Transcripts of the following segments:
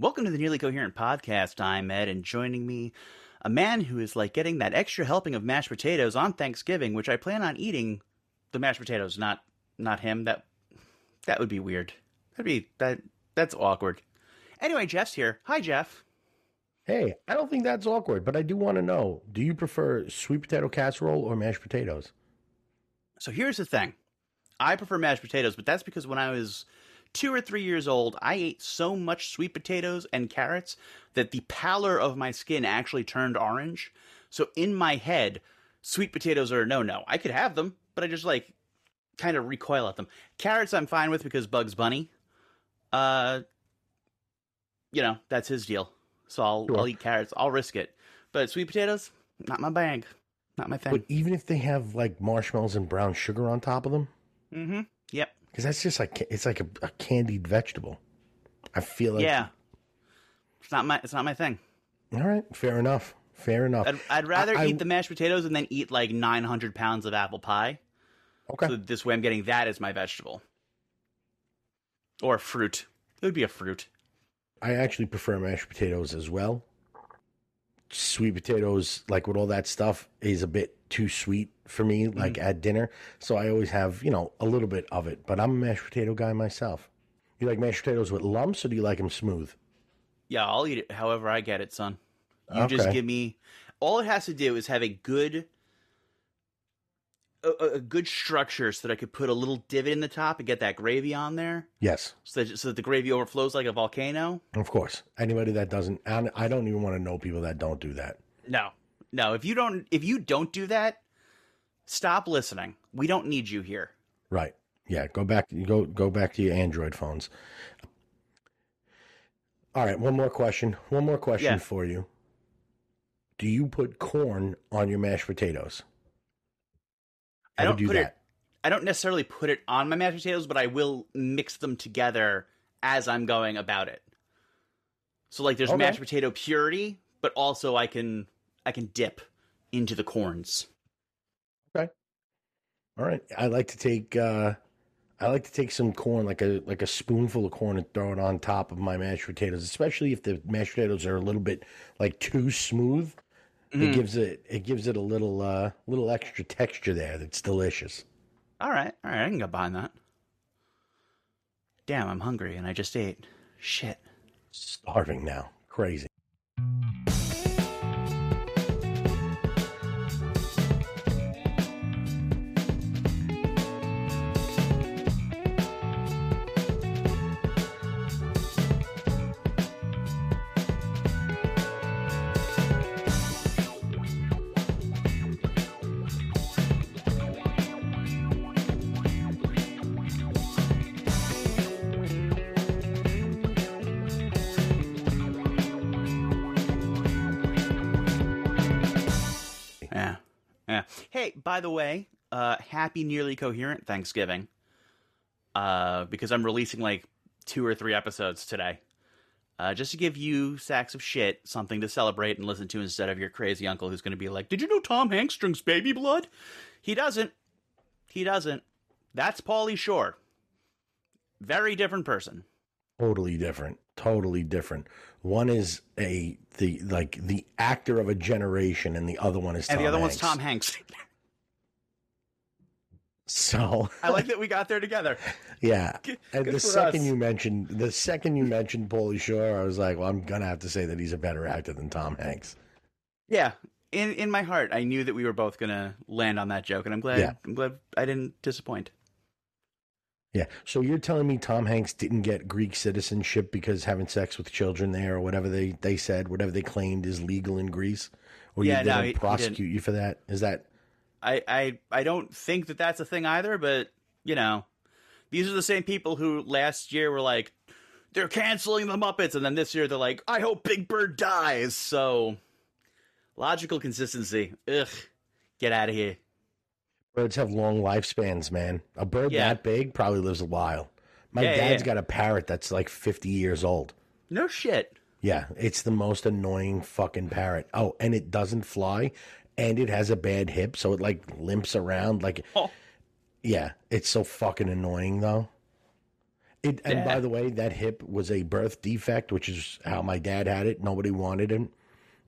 Welcome to the Nearly Coherent Podcast. I'm Ed, and joining me, a man who is like getting that extra helping of mashed potatoes on Thanksgiving, which I plan on eating the mashed potatoes, not not him. That that would be weird. That'd be that that's awkward. Anyway, Jeff's here. Hi, Jeff. Hey, I don't think that's awkward, but I do want to know: Do you prefer sweet potato casserole or mashed potatoes? So here's the thing. I prefer mashed potatoes, but that's because when I was two or three years old, I ate so much sweet potatoes and carrots that the pallor of my skin actually turned orange. So in my head, sweet potatoes are a no no. I could have them, but I just like kind of recoil at them. Carrots I'm fine with because Bugs Bunny. Uh you know, that's his deal. So I'll Sure. I'll eat carrots. I'll risk it. But sweet potatoes, not my bag. Not my thing. But even if they have like marshmallows and brown sugar on top of them, mm-hmm. Yep. Because that's just like it's like a, a candied vegetable. I feel like yeah. It's not my it's not my thing. All right, fair enough. Fair enough. I'd, I'd rather I- I- eat the mashed potatoes and then eat like 900 pounds of apple pie. okay. So this way I'm getting that as my vegetable. Or fruit. It would be a fruit. I actually prefer mashed potatoes as well. Sweet potatoes, like with all that stuff, is a bit too sweet for me, mm-hmm. like at dinner. So I always have, you know, a little bit of it. But I'm a mashed potato guy myself. You like mashed potatoes with lumps, or do you like them smooth? Yeah, I'll eat it however I get it, son. You just give me all it has to do is have a good a, a- good structure so that I could put a little divot in the top and get that gravy on there Yes, so that, so that the gravy overflows like a volcano. of course. Anybody that doesn't, and I don't even want to know people that don't do that. No. No, if you don't if you don't do that, stop listening. We don't need you here. Right. Yeah. Go back. Go go back to your Android phones. All right. One more question. One more question Yeah. for you. Do you put corn on your mashed potatoes? I don't do put that. it. I don't necessarily put it on my mashed potatoes, but I will mix them together as I'm going about it. So like, there's Okay. mashed potato purity, but also I can I can dip into the corns. Okay. All right. I like to take. uh I like to take some corn, like a like a spoonful of corn, and throw it on top of my mashed potatoes. Especially if the mashed potatoes are a little bit like too smooth, Mm-hmm. it gives it it gives it a little uh little extra texture there. That's delicious. All right, all right, I can go behind that. Damn, I'm hungry and I just ate. Shit. Starving now. Crazy. Hey, by the way, uh happy nearly coherent Thanksgiving. Uh because I'm releasing like two or three episodes today. Uh just to give you sacks of shit something to celebrate and listen to instead of your crazy uncle who's going to be like, "Did you know Tom Hanks drinks baby blood?" He doesn't. He doesn't. That's Pauly Shore. Very different person. totally different totally different one is a the like the actor of a generation and the other one is And Tom the other one's Tom Hanks. so I like that we got there together. yeah Good- and good the second us. you mentioned the second you mentioned Pauly Shore I was like well I'm gonna have to say that he's a better actor than Tom Hanks Yeah. In in my heart, I knew that we were both gonna land on that joke, and I'm glad. Yeah. I'm glad I didn't disappoint. yeah so you're telling me Tom Hanks didn't get Greek citizenship because having sex with children there or whatever they they said whatever they claimed is legal in Greece or Yeah, you no, didn't he- he prosecute you for that is that I, I I don't think that that's a thing either, but you know, these are the same people who last year were like, they're canceling the Muppets, and then this year they're like, I hope Big Bird dies. So logical consistency. Ugh, get out of here. Birds have long lifespans, man. A bird Yeah. that big probably lives a while. My Yeah, dad's yeah. got a parrot that's like 50 years old. No shit. Yeah, it's the most annoying fucking parrot. Oh, and it doesn't fly and it has a bad hip, so it like limps around like Oh. Yeah, it's so fucking annoying though. It, and by the way, that hip was a birth defect, which is how my dad had it. Nobody wanted him.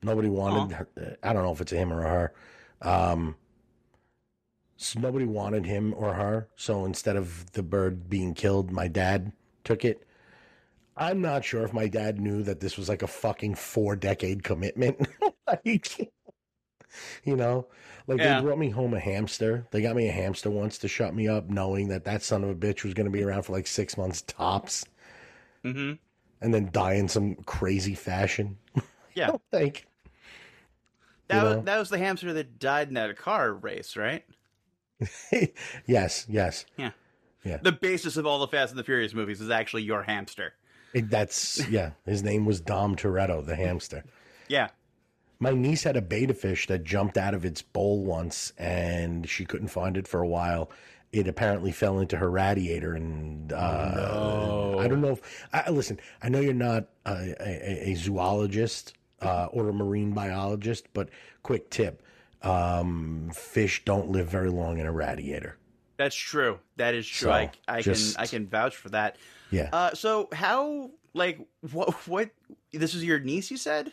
Nobody wanted. Her, uh, I don't know if it's a him or her. Um, so nobody wanted him or her. So instead of the bird being killed, my dad took it. I'm not sure if my dad knew that this was like a fucking four decade commitment. like, you know, like Yeah. they brought me home a hamster. They got me a hamster once to shut me up, knowing that that son of a bitch was going to be around for like six months tops Mm-hmm. and then die in some crazy fashion. Yeah, I think that was know? that was the hamster that died in that car race, right? yes, yes. Yeah. Yeah. The basis of all the Fast and the Furious movies is actually your hamster. It, that's, yeah. His name was Dom Toretto, the hamster. Yeah. My niece had a betta fish that jumped out of its bowl once and she couldn't find it for a while. It apparently fell into her radiator, and uh, No. I don't know if. I, listen, I know you're not a, a, a zoologist uh, or a marine biologist, but quick tip: um, fish don't live very long in a radiator. That's true. That is true. So, I, I just- can I can vouch for that. Yeah, Uh, so how like what what this is your niece? You said.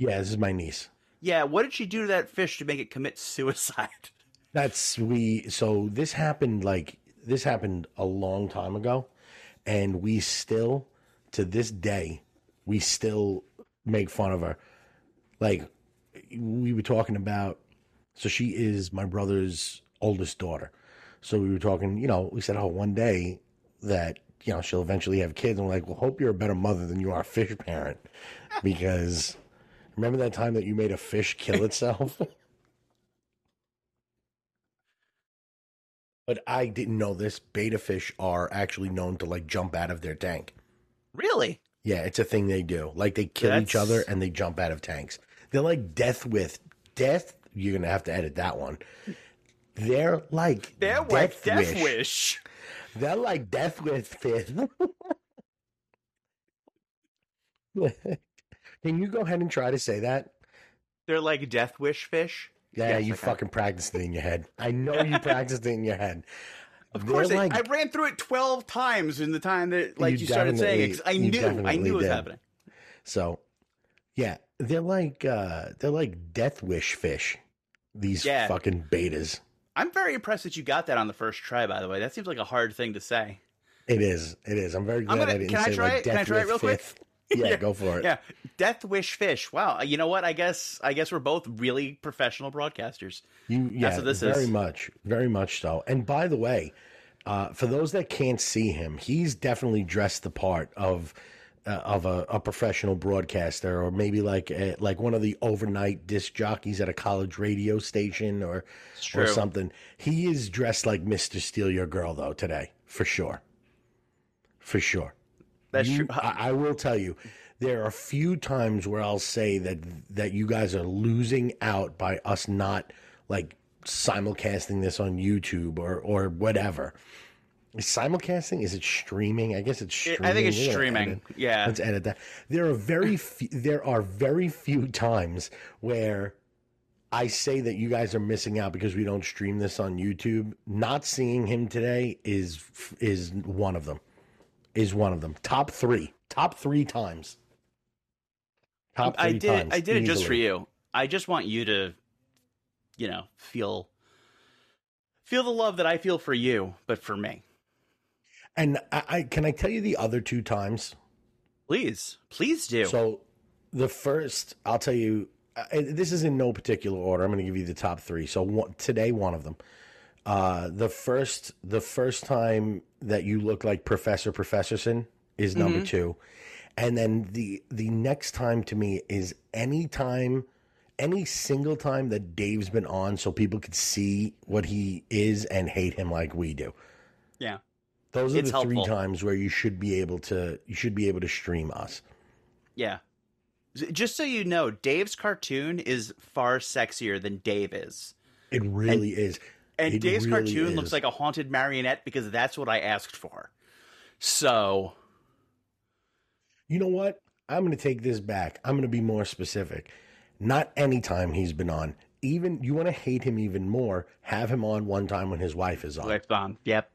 Yeah. This is my niece. Yeah. What did she do to that fish to make it commit suicide? That's we. So this happened like this happened a long time ago, and we still, to this day, we still make fun of her. Like we were talking about. So she is my brother's oldest daughter. So we were talking. You know, we said, "Oh, one day that you know she'll eventually have kids." And we're like, "Well, hope you're a better mother than you are a fish parent," because remember that time that you made a fish kill itself. But I didn't know this. Betta fish are actually known to like jump out of their tank. Really? Yeah, it's a thing they do. Like they kill each other and they jump out of tanks. They're like death with death. You're gonna have to edit that one. They're like They're like Death Wish. They're like death with fish. Can you go ahead and try to say that? They're like Death Wish fish. Yeah, Yes, you I fucking practiced it in your head. I know you practiced it in your head. Of They're course, I- like- I ran through it twelve times in the time that like You you, started saying it. I knew, I knew it was did. happening. So, yeah, they're like uh they're like death wish fish. These Yeah. fucking bettas. I'm very impressed that you got that on the first try. By the way, that seems like a hard thing to say. It is. It is. I'm very glad gonna- I didn't can I say try like it? Can I death try it real quick? Yeah, Yeah. go for it. Yeah, Death Wish fish. Wow, you know what? I guess I guess we're both really professional broadcasters. You yeah, what this is. very is. much, very much so. And by the way, uh, for those that can't see him, he's definitely dressed the part of uh, of a, a professional broadcaster, or maybe like a, like one of the overnight disc jockeys at a college radio station, or or something. He is dressed like Mister Steal Your Girl though today, for sure, for sure. That's You- true. I, I will tell you, there are a few times where I'll say that that you guys are losing out by us not like simulcasting this on YouTube or or whatever. Is simulcasting? Is it streaming? I guess it's It- streaming. I think it's We're streaming. edit- Yeah. Let's edit that. There are very few, there are very few times where I say that you guys are missing out because we don't stream this on YouTube. Not seeing him today is is one of them. Is one of them. Top three. Top three times. Top three I did. times. I did it just for you. I just want you to, you know, feel feel the love that I feel for you, but for me. And I, I can I tell you the other two times. Please, please do. So the first, I'll tell you. Uh, this is in no particular order. I'm going to give you the top three. So one, today, one of them. Uh, the first, the first time that you look like Professor Professorson is number two, and then the the next time to me is any time, any single time that Dave's been on, so people could see what he is and hate him like we do. yeah. Those are It's the three times where you should be able to you should be able to stream us. Yeah. Just so you know, Dave's cartoon is far sexier than Dave is. It really is. And It Dave's really cartoon is. looks like a haunted marionette because that's what I asked for. So, You know what? I'm going to take this back. I'm going to be more specific. Not any time he's been on. Even you want to hate him even more, have him on one time when his wife is on. Lights on. Yep.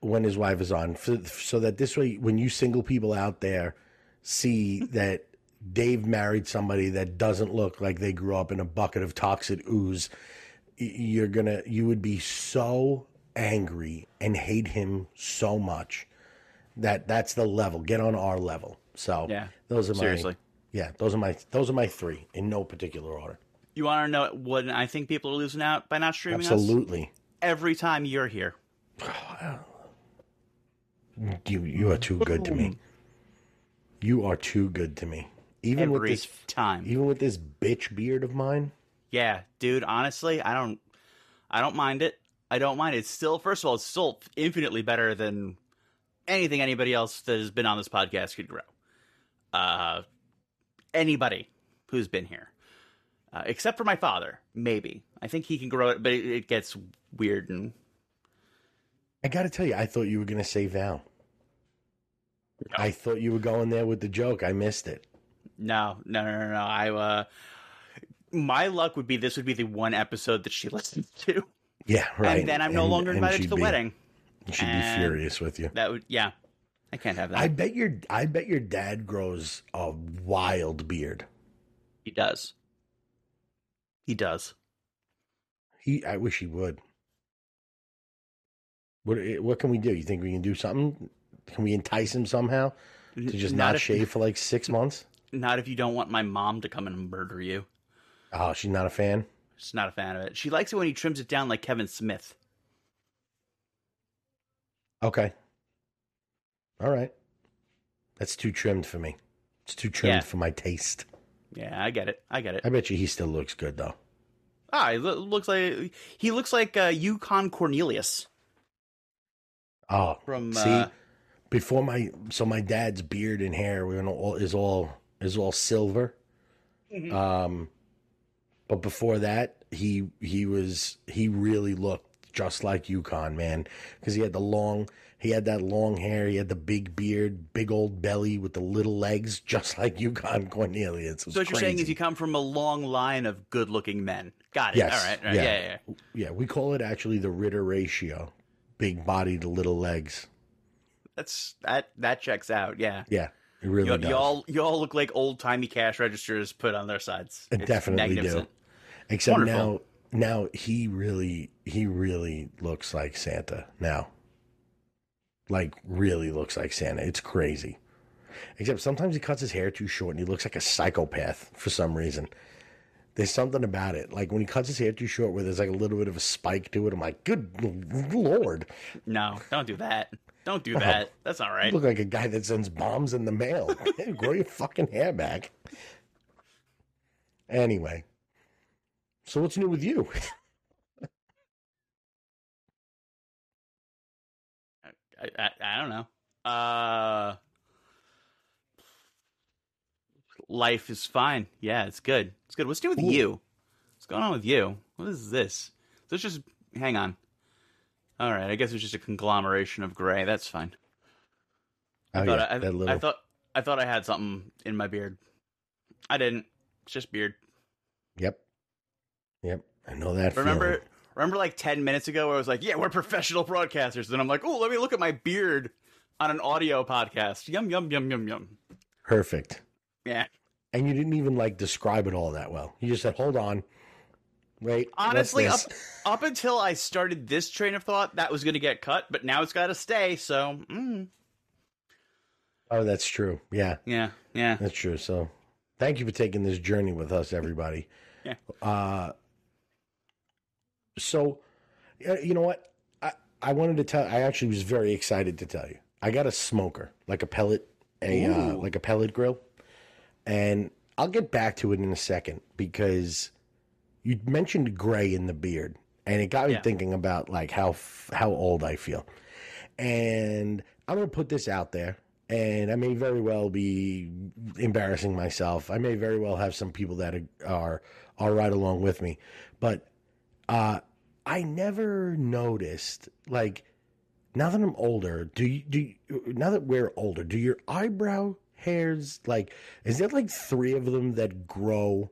when his wife is on, so, so that this way, when you single people out there see that Dave married somebody that doesn't look like they grew up in a bucket of toxic ooze, you're gonna, you would be so angry and hate him so much that that's the level. Get on our level. So Yeah, those are my seriously. yeah, those are my those are my three in no particular order. You want to know what I think people are losing out by not streaming us? Absolutely. Every time you're here. You you are too good to me. You are too good to me. Even with this time. even with this bitch beard of mine. Yeah, dude, honestly, I don't I don't mind it. I don't mind it. It's still first of all, it's still infinitely better than anything anybody else that has been on this podcast could grow. Uh anybody who's been here. Uh, except for my father, maybe. I think he can grow it, but it, it gets weird and I got to tell you, I thought you were going to say Val. I thought you were going there with the joke. I missed it. no, no, no, no, no. I uh my luck would be this would be the one episode that she listens to. Yeah, right. And then I'm no And- longer invited to the be- wedding. She'd be furious with you. That would yeah. I can't have that. I bet your I bet your dad grows a wild beard. He does. He does. He I wish he would. What eh, what can we do? You think we can do something? Can we entice him somehow to just not, if, shave for like six months? Not if you don't want my mom to come and murder you. Oh, she's not a fan. She's not a fan of it. She likes it when he trims it down like Kevin Smith. Okay. All right. That's too trimmed for me. It's too trimmed Yeah. for my taste. Yeah, I get it. I get it. I bet you he still looks good though. Ah, he looks like he looks like uh, Yukon Cornelius Oh, from. see, Uh, before my so my dad's beard and hair were all, is all is all silver. Mhm. Um, but before that, he he was he really looked just like Yukon man because he had the long he had that long hair, he had the big beard, big old belly with the little legs, just like Yukon Cornelius. So what you're saying is you come from a long line of good-looking men. Got it. Yes, All right. all right. yeah. Yeah. yeah, yeah. we call it actually the Ritter ratio, big body to little legs. That's that. That checks out. Yeah. Yeah, it really You, does. you all you all look like old timey cash registers put on their sides. It It's definitely do. Except Wonderful. now, now he really, he really looks like Santa now. Like really looks like Santa. It's crazy. Except sometimes he cuts his hair too short and he looks like a psychopath for some reason. There's something about it. Like when he cuts his hair too short, where there's like a little bit of a spike to it. I'm like, good lord, No, don't do that. Don't Oh. do that. That's not right. you look like a guy that sends bombs in the mail. Grow your fucking hair back. Anyway, so what's new with you? I, I, I don't know. Uh, life is fine. Yeah, it's good. It's good. What's new with Ooh. you? What's going on with you? What is this? Let's just hang on. All right, I guess it's just a conglomeration of gray. That's fine. Oh I thought yeah, I, that little. I thought I thought I had something in my beard. I didn't. It's just beard. Yep. Yep. I know that. Remember, feeling. remember, like ten minutes ago, where I was like, "Yeah, we're professional broadcasters." and I'm like, "Oh, let me look at my beard on an audio podcast." Yum yum yum yum yum. Perfect. Yeah. And you didn't even like describe it all that well. You just said, "Hold on, wait." Honestly, up up until I started this train of thought, that was going to get cut, but now it's got to stay. So, mm, Oh, that's true. Yeah, yeah, yeah. that's true. So, thank you for taking this journey with us, everybody. Yeah. Uh. So, you know what? I I wanted to tell. I actually was very excited to tell you. I got a smoker, like a pellet, a uh, like a pellet grill, and I'll get back to it in a second because you mentioned gray in the beard, and it got me Yeah. thinking about like how how old I feel. And I'm gonna put this out there, and I may very well be embarrassing myself. I may very well have some people that are are right along with me, but uh, I never noticed like now that I'm older. Do you do you, now that we're older? Do your eyebrow hairs like is there like three of them that grow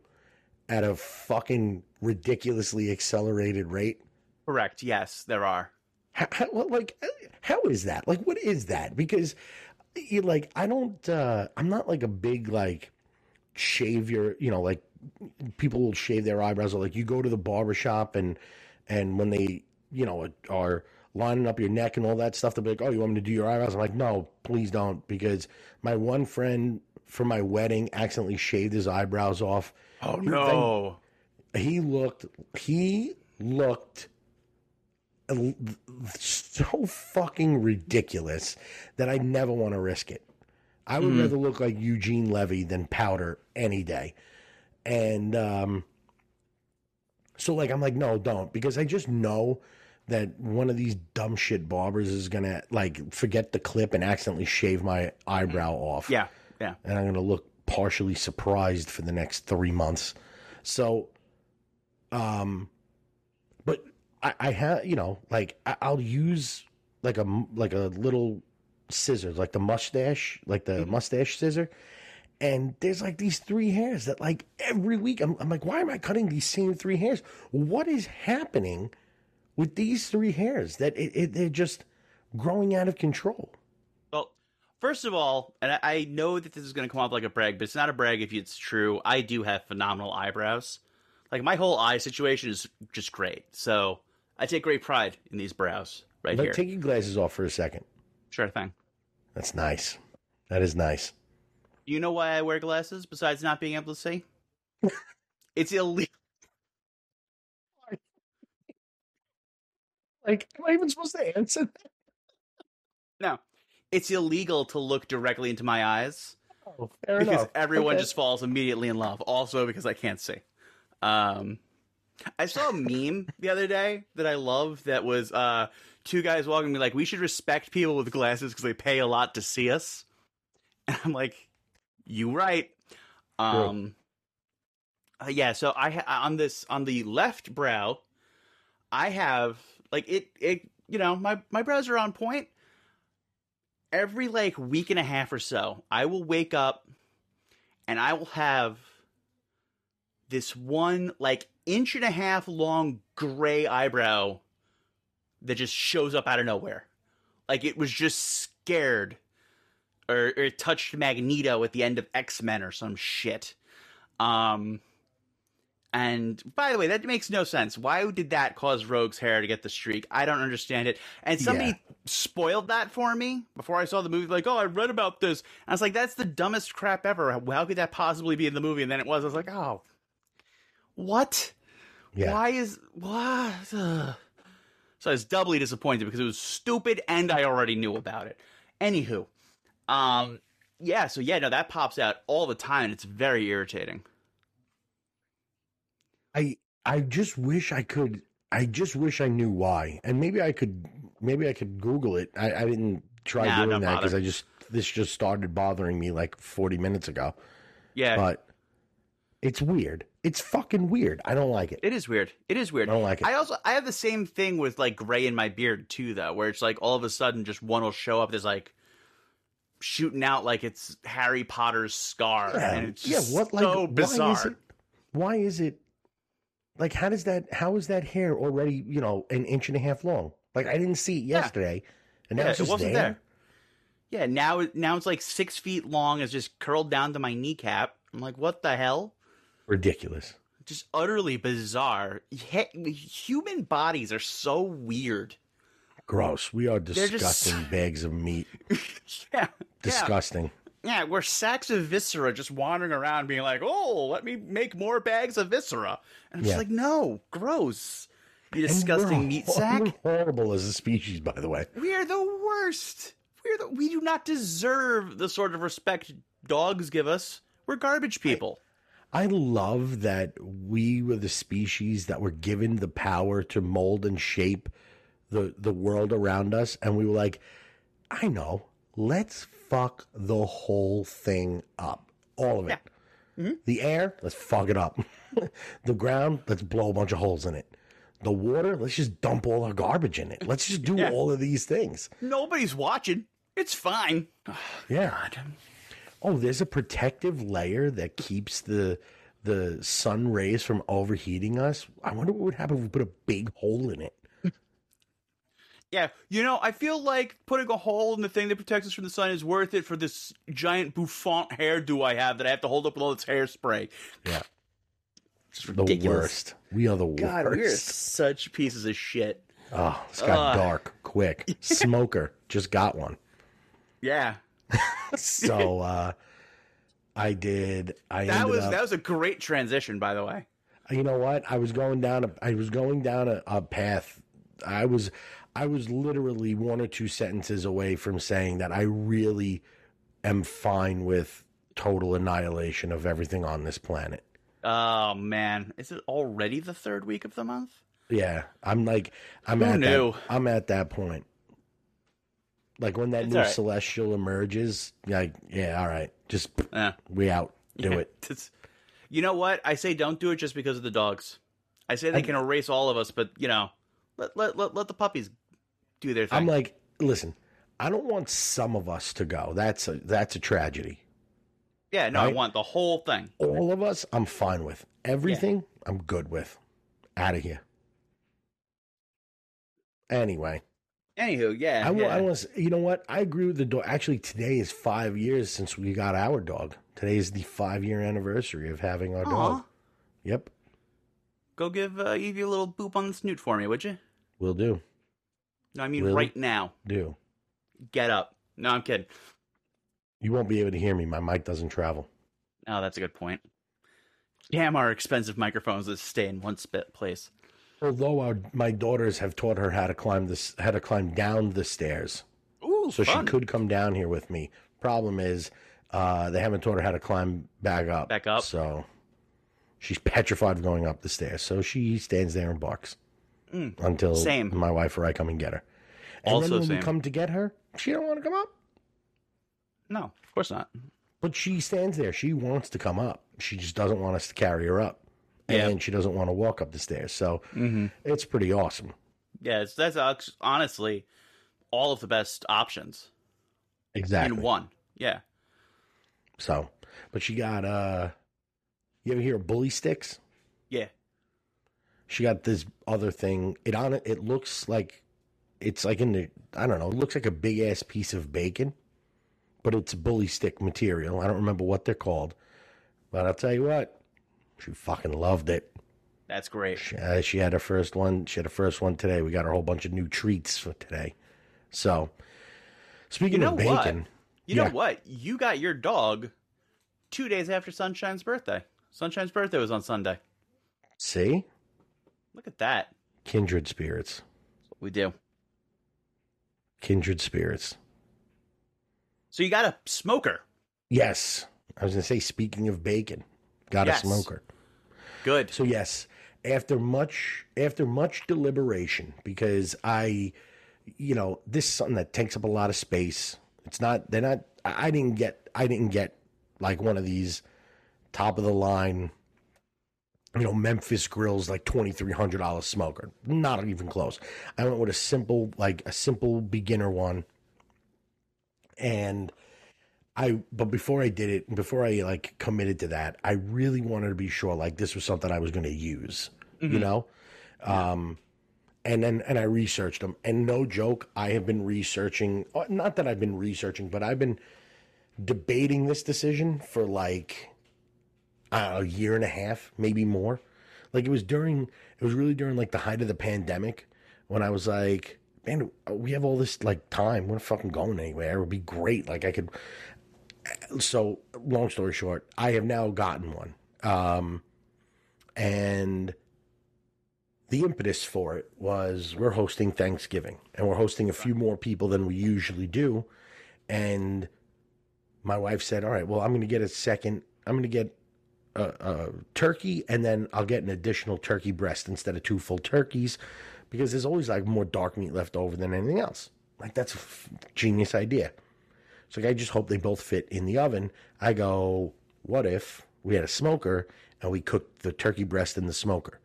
at a fucking ridiculously accelerated rate? Correct. Yes, there are. how, how, like how is that? Like what is that? Because you like I don't uh I'm not like a big like shave your you know like people will shave their eyebrows. Or like you go to the barber shop and and when they you know are lining up your neck and all that stuff they'll be like oh you want me to do your eyebrows? I'm like no please don't because my one friend for my wedding accidentally shaved his eyebrows off. Oh no. he looked he looked so fucking ridiculous that I never want to risk it. I would mm. rather look like Eugene Levy than powder any day. And um, so, like, I'm like, no, don't, because I just know that one of these dumb shit barbers is gonna like forget the clip and accidentally shave my eyebrow off. Yeah, yeah. And I'm gonna look partially surprised for the next three months. So, um, but I, I have, you know, like I, will use like a like a little scissors, like the mustache, like the mm-hmm. mustache scissor. And there's like these three hairs that like every week I'm, I'm like, why am I cutting these same three hairs? What is happening with these three hairs that it, it, they're just growing out of control? Well, first of all, and I, I know that this is going to come off like a brag, but it's not a brag if it's true. I do have phenomenal eyebrows. Like my whole eye situation is just great. So I take great pride in these brows right here. Take your glasses off for a second. Sure thing. That's nice. That is nice. You know why I wear glasses besides not being able to see? it's illegal. Like, am I even supposed to answer that? No. It's illegal to look directly into my eyes. Oh, fair because enough. everyone okay. just falls immediately in love. Also because I can't see. Um, I saw a meme the other day that I love that was uh, two guys walking me like, we should respect people with glasses because they pay a lot to see us. And I'm like, you right. Um, uh, yeah. So I ha- on this on the left brow, I have like it. It you know my my brows are on point. Every like week and a half or so, I will wake up and I will have this one like inch and a half long gray eyebrow that just shows up out of nowhere. Like it was just scared or, or it touched Magneto at the end of X Men or some shit. Um, and by the way, that makes no sense. Why did that cause Rogue's hair to get the streak? I don't understand it. And somebody yeah. spoiled that for me before I saw the movie. Like, oh, I read about this. And I was like, that's the dumbest crap ever. How could that possibly be in the movie? And then it was. I was like, oh, what? Yeah. Why is what? So I was doubly disappointed because it was stupid and I already knew about it. Anywho, um, yeah. So yeah, no, that pops out all the time. and It's very irritating. I I just wish I could. I just wish I knew why, and maybe I could. Maybe I could Google it. I, I didn't try nah, doing that because I just this just started bothering me like forty minutes ago. Yeah, but it's weird. It's fucking weird. I don't like it. It is weird. It is weird. I don't like it. I also I have the same thing with like gray in my beard too, though, where it's like all of a sudden just one will show up. There's like shooting out like it's Harry Potter's scar, yeah. and it's yeah. What like so bizarre. Why is, it, why is it like how does that? How is that hair already? You know, an inch and a half long? Like I didn't see it yesterday, yeah. and now yeah, it's it wasn't there. there. Yeah, now now it's like six feet long. It's just curled down to my kneecap. I'm like, what the hell? Ridiculous. Just utterly bizarre. human bodies are so weird. Gross. We are disgusting just... bags of meat. yeah. Disgusting. Yeah. yeah, we're sacks of viscera just wandering around being like, oh, let me make more bags of viscera. And I'm yeah. like, no, gross. You disgusting meat sack. We're horrible as a species, by the way. We are the worst. We're the, we do not deserve the sort of respect dogs give us. We're garbage people. I love that we were the species that were given the power to mold and shape the the world around us, and we were like, I know, let's fuck the whole thing up, all of it. Yeah. Mm-hmm. The air, let's fuck it up. the ground, let's blow a bunch of holes in it. The water, let's just dump all our garbage in it. Let's just do yeah. all of these things. Nobody's watching. It's fine. yeah. God oh, there's a protective layer that keeps the the sun rays from overheating us. I wonder what would happen if we put a big hole in it. Yeah, you know, I feel like putting a hole in the thing that protects us from the sun is worth it for this giant bouffant hairdo I have that I have to hold up with all this hairspray. Yeah. It's The ridiculous. worst. We are the God, we're worst. such pieces of shit. Ah, oh, it's got Ugh. dark quick. Smoker just got one. Yeah, So uh I did. I that ended was up, that was a great transition, by the way. you know what? I was going down. A, I was going down a, a path. I was. I was literally one or two sentences away from saying that I really am fine with total annihilation of everything on this planet. Oh man, is it already the third week of the month? Yeah, I'm like, I'm Who at knew? that. I'm at that point. Like when that It's new right. celestial emerges, like, yeah, all right, just we out, do Yeah, it. you know what? I say don't do it just because of the dogs. I say they I- can erase all of us, but you know, let let let, let the puppies do their thing. I'm like, listen, I don't want some of us to go. That's a that's a tragedy. yeah, no, I want the whole thing. All of us, I'm fine with. Everything, I'm good with. Out of here. Anyway, Anywho, yeah, I, wa- yeah. I was, you know what? I agree with the dog. Actually, today is five years since we got our dog. Today is the five year anniversary of having our Aw. dog. Yep, Go give uh, Evie a little boop on the snoot for me, would you? will do. No, I mean Will? right now. Do. Get up. No, I'm kidding. You won't be able to hear me. My mic doesn't travel. Oh, that's a good point. Damn, our expensive microphones that stay in one spit place. Although our, my daughters have taught her how to climb this, how to climb down the stairs. Ooh, so fun. she could come down here with me. Problem is, uh, they haven't taught her how to climb back up. Back up? So she's petrified of going up the stairs. So she stands there and barks Mm. until Same. my wife or I come and get her. And Also then when same. we come to get her, she don't want to come up. No, of course not. But she stands there. She wants to come up. She just doesn't want us to carry her up. And she doesn't want to walk up the stairs. So Mm-hmm. it's pretty awesome. Yeah, that's honestly all of the best options Exactly. in one. Yeah. So, but she got, uh, you ever hear of bully sticks? Yeah. she got this other thing. It on it. It looks like it's like in the I don't know. It looks like a big ass piece of bacon, but it's bully stick material. I don't remember what they're called, but I'll tell you what, she fucking loved it. That's great. She, uh, she had her first one. She had her first one today. We got her a whole bunch of new treats for today. So, speaking You know of what? bacon, You Yeah. know what? You got your dog two days after Sunshine's birthday. Sunshine's birthday was on Sunday. see, Look at that. kindred spirits, That's what we do. kindred spirits. So you got a smoker. Yes, I was gonna say. Speaking of bacon, got Yes. a smoker. Good. So yes, after much after much deliberation, because I, you know, this is something that takes up a lot of space. It's not. They're not. I I didn't get. I didn't get like one of these top of the line. You know, Memphis Grills like twenty three hundred dollars smoker. Not even close. I went with a simple, like a simple beginner one. And I but before I did it, before I like committed to that, I really wanted to be sure like this was something I was going to use, you Mhm. know. Um and then and I researched them and no joke, I have been researching uh, not that I've been researching, but I've been debating this decision for like know, a year and a half, maybe more. Like it was during it was really during like the height of the pandemic when I was like, man, we have all this like time. We're not fucking going anywhere. It would be great. Like I could so long story short, I have now gotten one. Um, and the impetus for it was we're hosting Thanksgiving and we're hosting a few more people than we usually do. And my wife said, All right, well, I'm going to get a second, I'm going to get a, a turkey and then I'll get an additional turkey breast instead of two full turkeys because there's always like more dark meat left over than anything else. Like, that's a f- genius idea. So I just hope they both fit in the oven. I go, what if we had a smoker and we cooked the turkey breast in the smoker?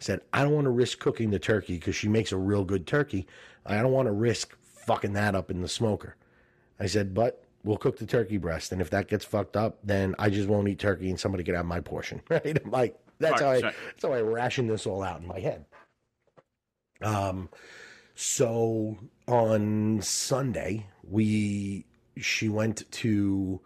I said, I don't want to risk cooking the turkey because she makes a real good turkey. I don't want to risk fucking that up in the smoker. I said, but we'll cook the turkey breast. And if that gets fucked up, then I just won't eat turkey and somebody can have my portion. Right? I'm like, that's how I, that's how I ration this all out in my head. Um, So on Sunday, we she went to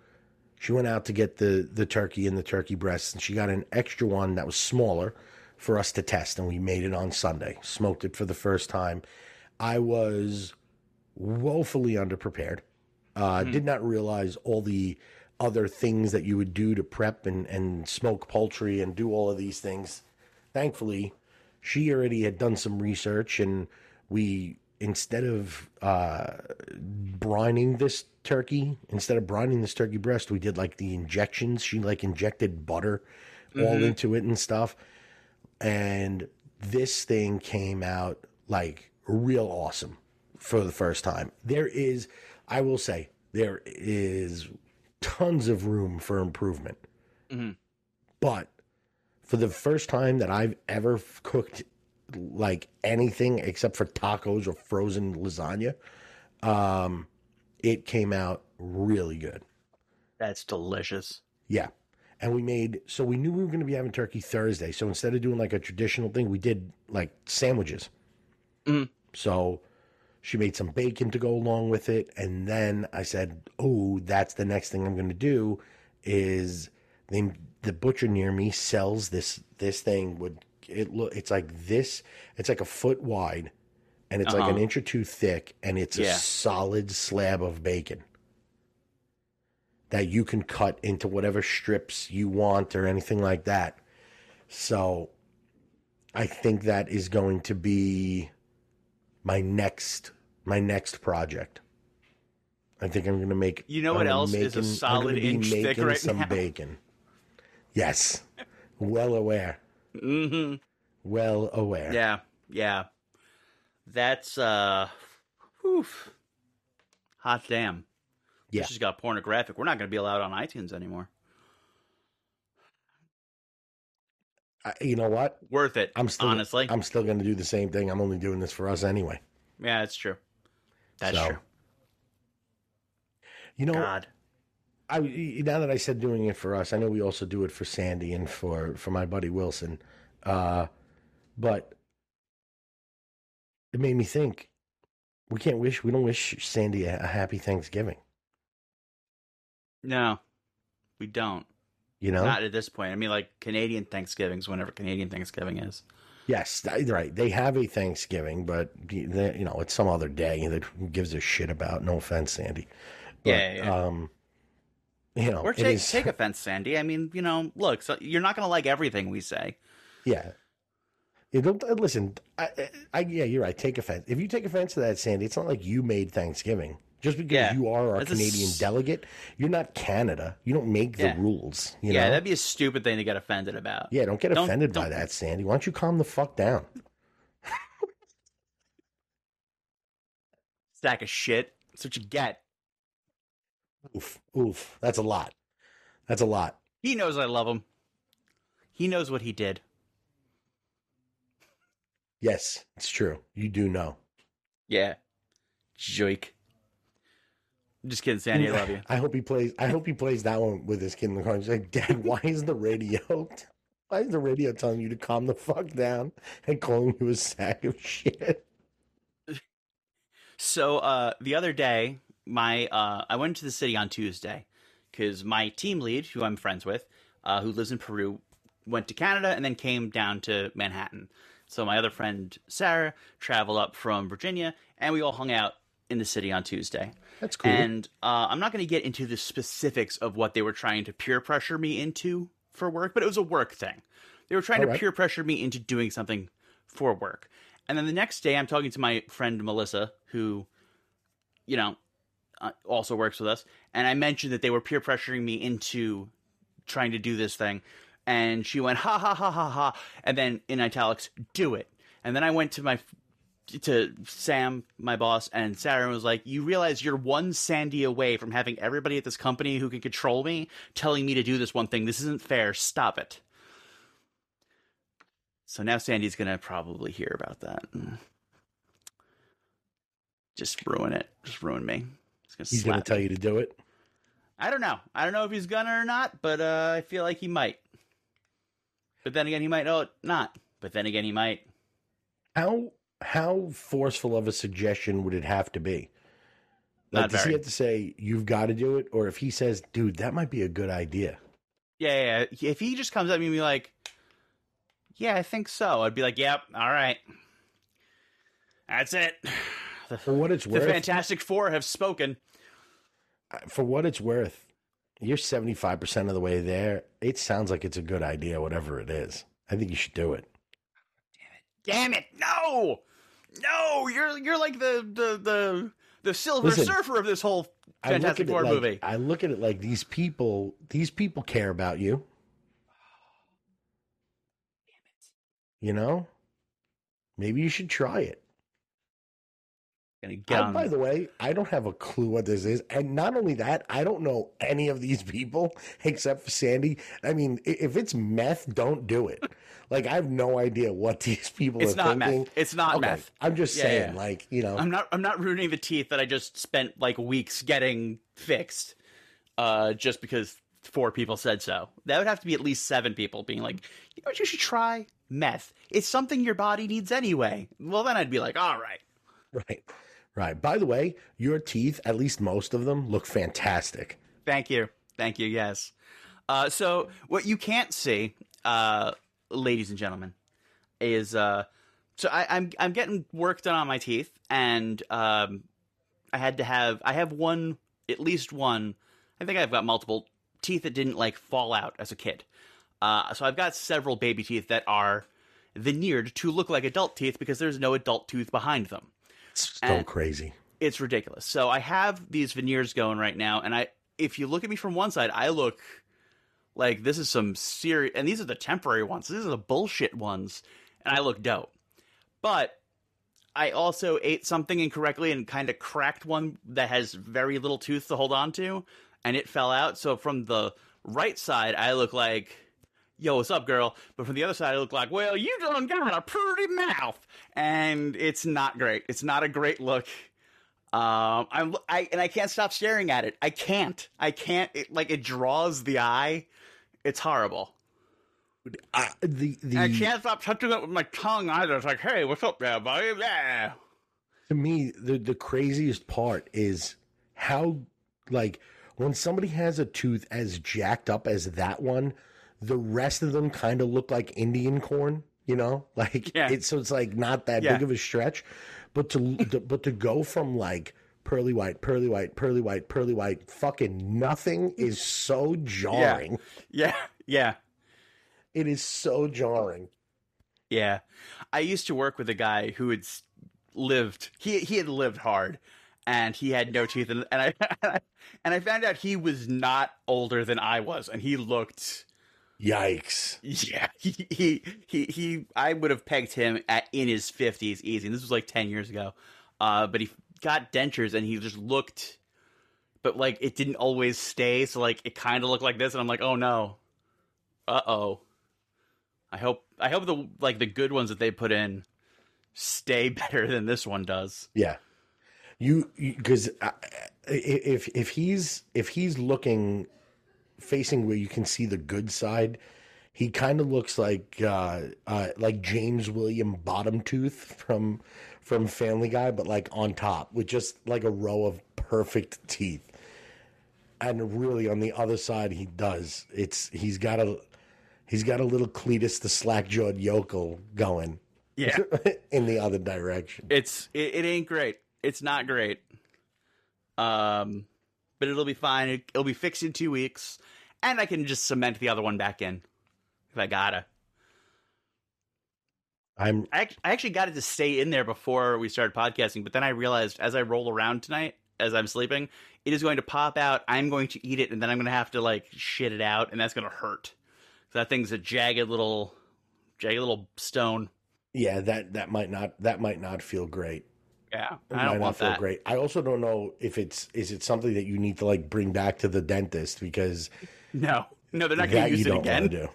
she went out to get the the turkey and the turkey breasts, and she got an extra one that was smaller for us to test, and we made it on Sunday. Smoked it for the first time. I was woefully underprepared. Uh, Did not realize all the other things that you would do to prep and, and smoke poultry and do all of these things. Thankfully, she already had done some research, and we instead of uh, brining this turkey, instead of brining this turkey breast, we did like the injections. She like injected butter all into it and stuff, and this thing came out like real awesome for the first time. There is, I will say, there is tons of room for improvement. But for the first time that I've ever cooked like anything except for tacos or frozen lasagna, um, it came out really good. That's delicious. Yeah. And we made, so we knew we were going to be having turkey Thursday. So instead of doing like a traditional thing, we did like sandwiches. Mhm. So she made some bacon to go along with it. And then I said, oh, that's the next thing I'm going to do is they, the butcher near me sells this, this thing it look, it's like this, it's like a foot wide and it's like an Uh-huh. inch or two thick and it's a solid slab of bacon that you can cut into whatever strips you want or anything like that. So I think that is going to be my next my next project. I think I'm going to make. You know I'm what else is a making- I'm solid inch thick right some now? bacon. Yes, well aware. Hmm Well aware. Yeah, yeah. That's uh, whew. hot damn. Yeah. This just got pornographic. We're not going to be allowed on iTunes anymore. I, you know what? Worth it. I'm still honestly. I'm still going to do the same thing. I'm only doing this for us anyway. yeah, it's true. That's So, true. You know, God. I now that I said doing it for us, I know we also do it for Sandy and for for my buddy Wilson. Uh, but it made me think we can't wish we don't wish Sandy a, a happy Thanksgiving. No, we don't. You know? Not at this point. I mean, like Canadian Thanksgivings, whenever Canadian Thanksgiving is. yes, right. They have a Thanksgiving, but they- you know it's some other day that gives a shit about. No offense, Sandy. But, Yeah, yeah, yeah. Um, you know, Or take is- take offense, Sandy. I mean, you know, look, so you're not going to like everything we say. Yeah. You don't uh, listen. I, I, yeah, you're right. Take offense. If you take offense to that, Sandy, it's not like you made Thanksgiving. Just because Yeah. you are our That's Canadian s- delegate, you're not Canada. You don't make the Yeah. rules. You yeah, know? that'd be a stupid thing to get offended about. yeah, don't get Don't- offended by don't- that, Sandy. Why don't you calm the fuck down? Stack of shit. That's what you get. Oof, oof. That's a lot. That's a lot. He knows I love him. He knows what he did. Yes, it's true. You do know. Yeah. Joik. I'm just kidding, Sandy. I love you. I hope he plays. I hope he plays that one with his kid in the car. He's like, Dad, why is the radio? Why is the radio telling you to calm the fuck down and calling you a sack of shit? So uh, the other day, my uh, I went to the city on Tuesday because my team lead, who I'm friends with, uh, who lives in Peru, went to Canada and then came down to Manhattan. So my other friend Sarah traveled up from Virginia, and we all hung out in the city on Tuesday. That's cool. And uh, I'm not going to get into the specifics of what they were trying to peer pressure me into for work, but it was a work thing. They were trying to Alright. peer pressure me into doing something for work. And then the next day, I'm talking to my friend Melissa, who, you know, uh, also works with us. And I mentioned that they were peer pressuring me into trying to do this thing. And she went, ha ha ha ha ha. And then in italics, do it. And then I went to my to Sam, my boss, and Sarah was like, "You realize you're one Sandy away from having everybody at this company who can control me telling me to do this one thing. This isn't fair. Stop it." So now Sandy's gonna probably hear about that. Just ruin it. Just ruin me. He's gonna He's going to tell you to do it. I don't know. I don't know if he's gonna or not, but uh, I feel like he might. But then again, he might oh not. But then again, he might. How how forceful of a suggestion would it have to be? Like, Not does he have to say you've got to do it, or if he says, "Dude, that might be a good idea"? Yeah, yeah, yeah. If he just comes at me and be like, "Yeah, I think so," I'd be like, "Yep, all right, that's it." The, For what it's the worth, the Fantastic Four have spoken. For what it's worth, you're seventy five percent of the way there. It sounds like it's a good idea, whatever it is. I think you should do it. Damn it! Damn it. No, no, you're you're like the the the the Silver Listen, Surfer of this whole Fantastic Four like, movie. I look at it like these people. These people care about you. Damn it. You know, maybe you should try it. Get I- on. by the way, I don't have a clue what this is, and not only that, I don't know any of these people except for Sandy. I mean, if it's meth, don't do it. Like I have no idea what these people it's are not thinking. meth. It's not Okay, meth. I'm just Yeah, saying, yeah. like you know, I'm not. I'm not ruining the teeth that I just spent like weeks getting fixed, uh, just because four people said so. That would have to be at least seven people being like, you know what, you should try meth. It's something your body needs anyway. Well, then I'd be like, all right. right, right. By the way, your teeth, at least most of them, look fantastic. Thank you. Thank you. Yes. Uh, so what you can't see, uh, ladies and gentlemen, is uh, so I, I'm I'm getting work done on my teeth, and um, I had to have I have one at least one. I think I've got multiple teeth that didn't like fall out as a kid. Uh, so I've got several baby teeth that are veneered to look like adult teeth because there's no adult tooth behind them It's so And- crazy. it's ridiculous. So I have these veneers going right now, and I if you look at me from one side, I look like this is some serious, and these are the temporary ones. These are the bullshit ones, and I look dope. But I also ate something incorrectly and kind of cracked one that has very little tooth to hold on to, and it fell out. So from the right side, I look like. Yo, what's up, girl? But from the other side, I look like, well, you done got a pretty mouth, and it's not great. It's not a great look. Um, I'm I and I can't stop staring at it. I can't. I can't. It, like it draws the eye. It's horrible. I, the the I can't stop touching it with my tongue either. It's like, hey, what's up there, buddy? Yeah. to me the the craziest part is how like when somebody has a tooth as jacked up as that one the rest of them kind of look like indian corn you know like Yeah. it's so it's like not that Yeah. big of a stretch but to, to but to go from like pearly white pearly white pearly white pearly white fucking nothing is so jarring Yeah. Yeah. it is so jarring Yeah. I used to work with a guy who had lived he he had lived hard and he had no teeth and, and I and I found out he was not older than I was and he looked yikes Yeah, he he he, he I would have pegged him at in his fifties easy. And this was like ten years ago, uh, but he got dentures and he just looked, but like it didn't always stay. So like it kind of looked like this, and I'm like, oh no, uh oh. I hope I hope the like the good ones that they put in stay better than this one does. Yeah, you because if if he's if he's looking facing where you can see the good side, he kind of looks like uh, uh, like James William Bottomtooth from from Family Guy, but like on top with just like a row of perfect teeth. And really, on the other side, he does. It's he's got a he's got a little Cletus the slack jawed yokel going Yeah, in the other direction. it's it, it ain't great. It's not great. Um, but it'll be fine. It, it'll be fixed in two weeks, and I can just cement the other one back in if I gotta. I'm I, I actually got it to stay in there before we started podcasting, but then I realized as I roll around tonight, as I'm sleeping, it is going to pop out. I'm going to eat it, and then I'm going to have to like shit it out, and that's going to hurt. That thing's a jagged little, jagged little stone. Yeah, that that might not that might not feel great. Yeah, I don't want feel that. great. I also don't know if it's is it something that you need to like bring back to the dentist because No, no, they're not going to use it again.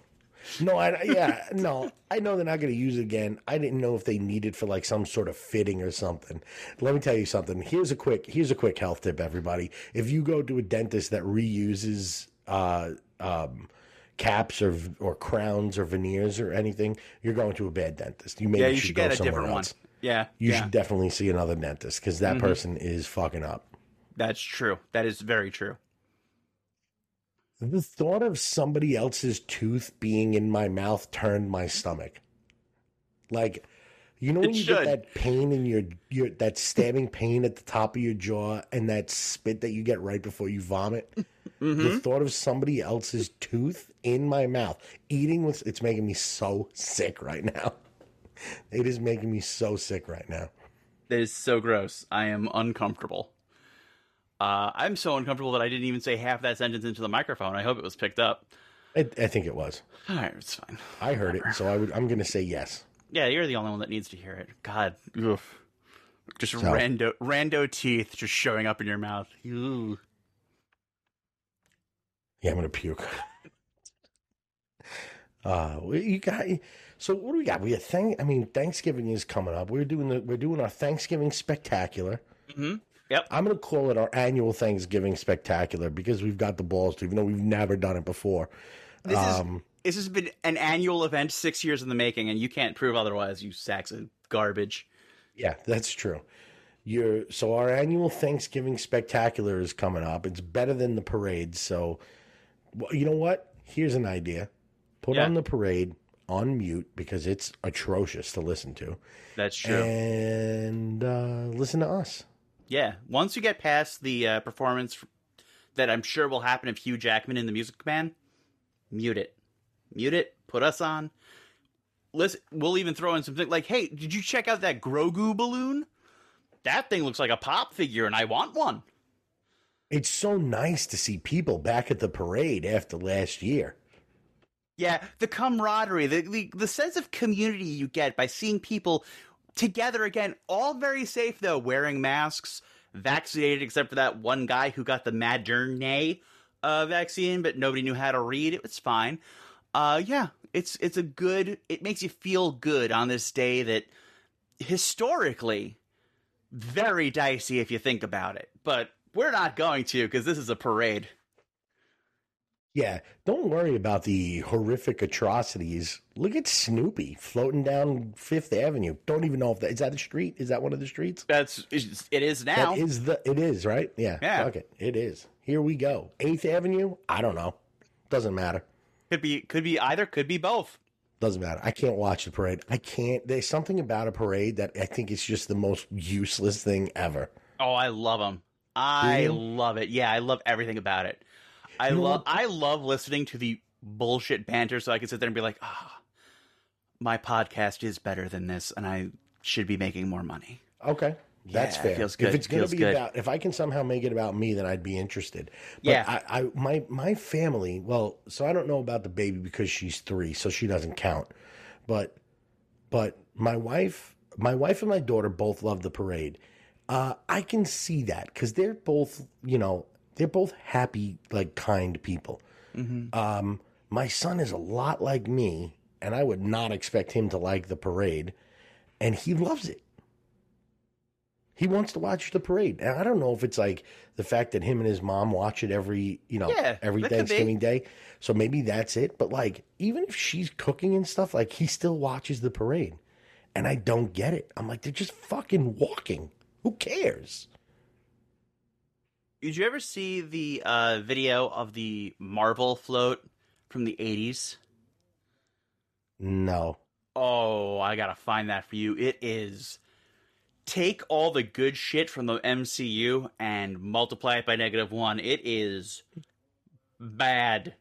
No, I yeah, no, I know they're not going to use it again. I didn't know if they need it for like some sort of fitting or something. Let me tell you something. Here's a quick here's a quick health tip, everybody. If you go to a dentist that reuses uh, um, caps or or crowns or veneers or anything, you're going to a bad dentist. You maybe Yeah, you should, should go get a somewhere else. one. Yeah, you yeah. should definitely see another dentist because that Mhm. person is fucking up. That's true. That is very true. The thought of somebody else's tooth being in my mouth turned my stomach. Like, you know when It you should. get that pain in your your that stabbing pain at the top of your jaw and that spit that you get right before you vomit. Mm-hmm. The thought of somebody else's tooth in my mouth, eating with it's making me so sick right now. It is making me so sick right now. That is so gross. I am uncomfortable. Uh, I'm so uncomfortable that I didn't even say half that sentence into the microphone. I hope it was picked up. I, I think it was. All right, it's fine. I heard it, so I would. I'm going to say yes. Yeah, you're the only one that needs to hear it. God, oof. just So- rando rando teeth just showing up in your mouth. Ooh. Yeah, I'm gonna puke. Uh, you got. So what do we got? We have thank. I mean, Thanksgiving is coming up. We're doing the. We're doing our Thanksgiving spectacular. Mm-hmm. Yep. I'm gonna call it our annual Thanksgiving spectacular because we've got the balls to, even though we've never done it before. This is Um, this has been an annual event, six years in the making, and you can't prove otherwise. You sacks of garbage. Yeah, that's true. You're so our annual Thanksgiving spectacular is coming up. It's better than the parade. So, you know what? Here's an idea: put Yeah. on the parade on mute because it's atrocious to listen to, That's true. and uh, listen to us. Yeah, once you get past the uh, performance that I'm sure will happen of Hugh Jackman in the Music Man, mute it, mute it, put us on. Listen, we'll even throw in something like, "Hey, did you check out that Grogu balloon? That thing looks like a pop figure, and I want one." It's so nice to see people back at the parade after last year. Yeah, the camaraderie, the, the the sense of community you get by seeing people together again, all very safe though, wearing masks, vaccinated except for that one guy who got the Moderna uh, vaccine, but nobody knew how to read. It was fine. Uh, yeah, it's it's a good. It makes you feel good on this day that historically very dicey if you think about it, but we're not going to because this is a parade. Yeah, don't worry about the horrific atrocities. Look at Snoopy floating down Fifth Avenue. Don't even know if that is that a street. Is that one of the streets? That's it's- now. That is the. It is right. Yeah. Yeah. Fuck it. It is. Here we go. Eighth Avenue. I don't know. Doesn't matter. Could be could be either, could be both. Doesn't matter. I can't watch the parade. I can't. There's something about a parade that I think is just the most useless thing ever. Oh, I love them. I love it. Yeah, I love everything about it. I You know love? I love listening to the bullshit banter so I can sit there and be like, "Ah, my podcast is better than this and I should be making more money." Okay. That's Yeah, fair. feels good. If it's going to be good. about, if I can somehow make it about me, then I'd be interested. But Yeah. I, I, my, my family. Well, so I don't know about the baby because she's three, so she doesn't count. But, but my wife, my wife and my daughter both love the parade. Uh, I can see that because they're both, you know, they're both happy, like kind people. Um, my son is a lot like me, and I would not expect him to like the parade, and he loves it. He wants to watch the parade. And I don't know if it's like the fact that him and his mom watch it every, you know, Yeah, every that could be. Thanksgiving day. So maybe that's it. But like, even if she's cooking and stuff, like he still watches the parade. And I don't get it. I'm like, they're just fucking walking. Who cares? Did you ever see the uh, video of the Marvel float from the 80s? No. Oh, I got to find that for you. It is take all the good shit from the MCU and multiply it by negative 1. It is bad.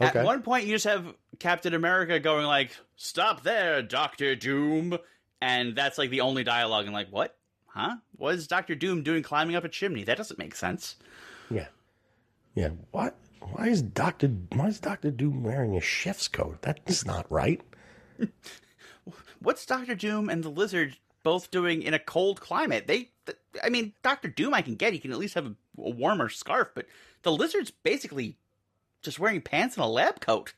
Okay. At one point, you just have Captain America going like, "Stop there, Doctor Doom," and that's like the only dialogue. And like, what? Huh? What is Doctor Doom doing climbing up a chimney? That doesn't make sense. Yeah. Yeah. What? Why is Doctor Why is Doctor Doom wearing a chef's coat? That's not right. What's Doctor Doom and the Lizard both doing in a cold climate? They, th- I mean, Doctor Doom, I can get. He can at least have a, a warmer scarf, but the Lizard's basically just wearing pants and a lab coat.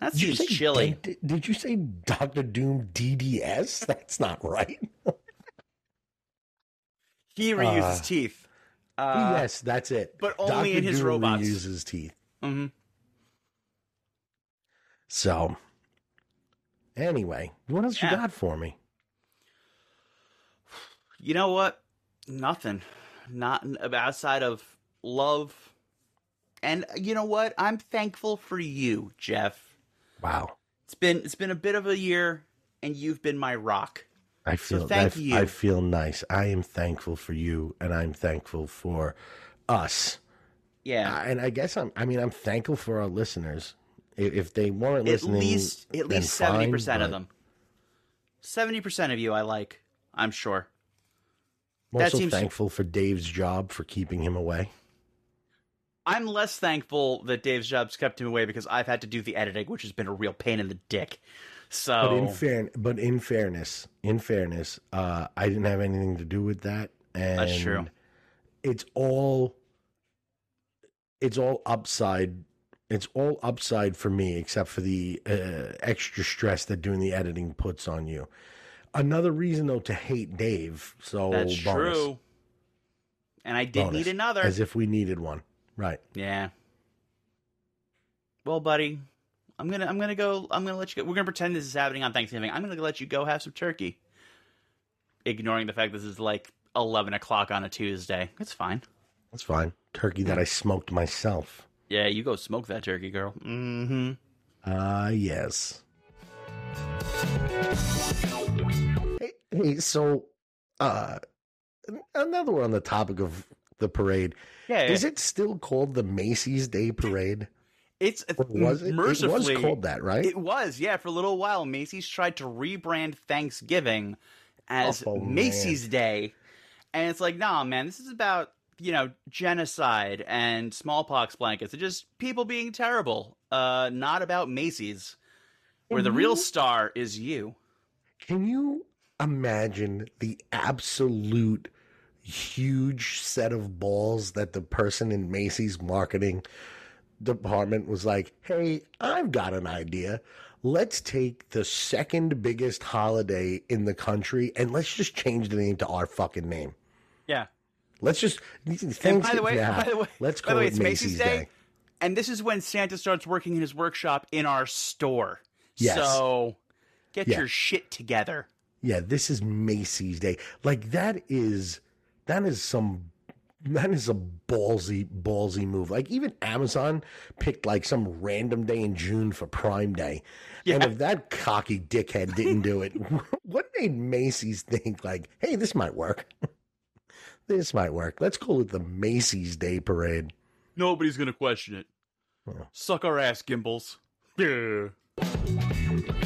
That seems chilly. Did, did you say Doctor Doom DDS? That's not right. He reuses Uh, teeth. Uh, yes, that's it. but only in his Doom robots. Reuses teeth. mhm. So, anyway, what else you got for me? You know what? Nothing. Not outside of love. And you know what? I'm thankful for you, Jeff. Wow. It's been it's been a bit of a year and you've been my rock. I feel thank I, you. I feel nice. I am thankful for you, and I'm thankful for us. Yeah. Uh, and I guess I'm. I mean, I'm thankful for our listeners. If, if they weren't at listening, least at least seventy percent of them. Seventy percent of you I like, I'm sure. I'm also seems- thankful for Dave's job for keeping him away. I'm less thankful that Dave's job's kept him away because I've had to do the editing, which has been a real pain in the dick. So But in fair, but in fairness, in fairness, uh, I didn't have anything to do with that, and That's true. It's all, it's all upside. It's all upside for me, except for the uh, extra stress that doing the editing puts on you. Another reason, though, to hate Dave. So that's bonus, true. And I did bonus, need another. as if we needed one, right? Yeah. Well, buddy, I'm gonna I'm gonna go. I'm gonna let you go. We're gonna pretend this is happening on Thanksgiving. I'm gonna let you go have some turkey, ignoring the fact this is like 11 o'clock on a Tuesday. It's fine. That's fine. Turkey that I smoked myself. Yeah, you go smoke that turkey, girl. Mm-hmm. Ah, yes. Hey, hey, so, uh, another one on the topic of the parade. Yeah, Is it still called the Macy's Day Parade? It's was it? It was called that, right? It was, yeah. For a little while, Macy's tried to rebrand Thanksgiving as Oh, man. Macy's Day, and it's like, nah, man, this is about you know genocide and smallpox blankets and just people being terrible. Uh, not about Macy's, where the real star is you. Can you imagine the absolute huge set of balls that the person in Macy's marketing department was like, hey, I've got an idea. Let's take the second biggest holiday in the country and let's just change the name to our fucking name. Yeah. Let's just. And by the way, yeah, by the way, let's call the way, it it's Macy's, Day. and this is when Santa starts working in his workshop in our store. Yes. So get Yeah. your shit together. Yeah, this is Macy's Day. Like that is that is some that is a ballsy ballsy move. Like even Amazon picked like some random day in June for Prime Day. And if that cocky dickhead didn't do it, what made Macy's think like, "Hey, this might work. this might work. Let's call it the Macy's Day Parade." Nobody's gonna question it. Suck our ass, Gimbels. Yeah.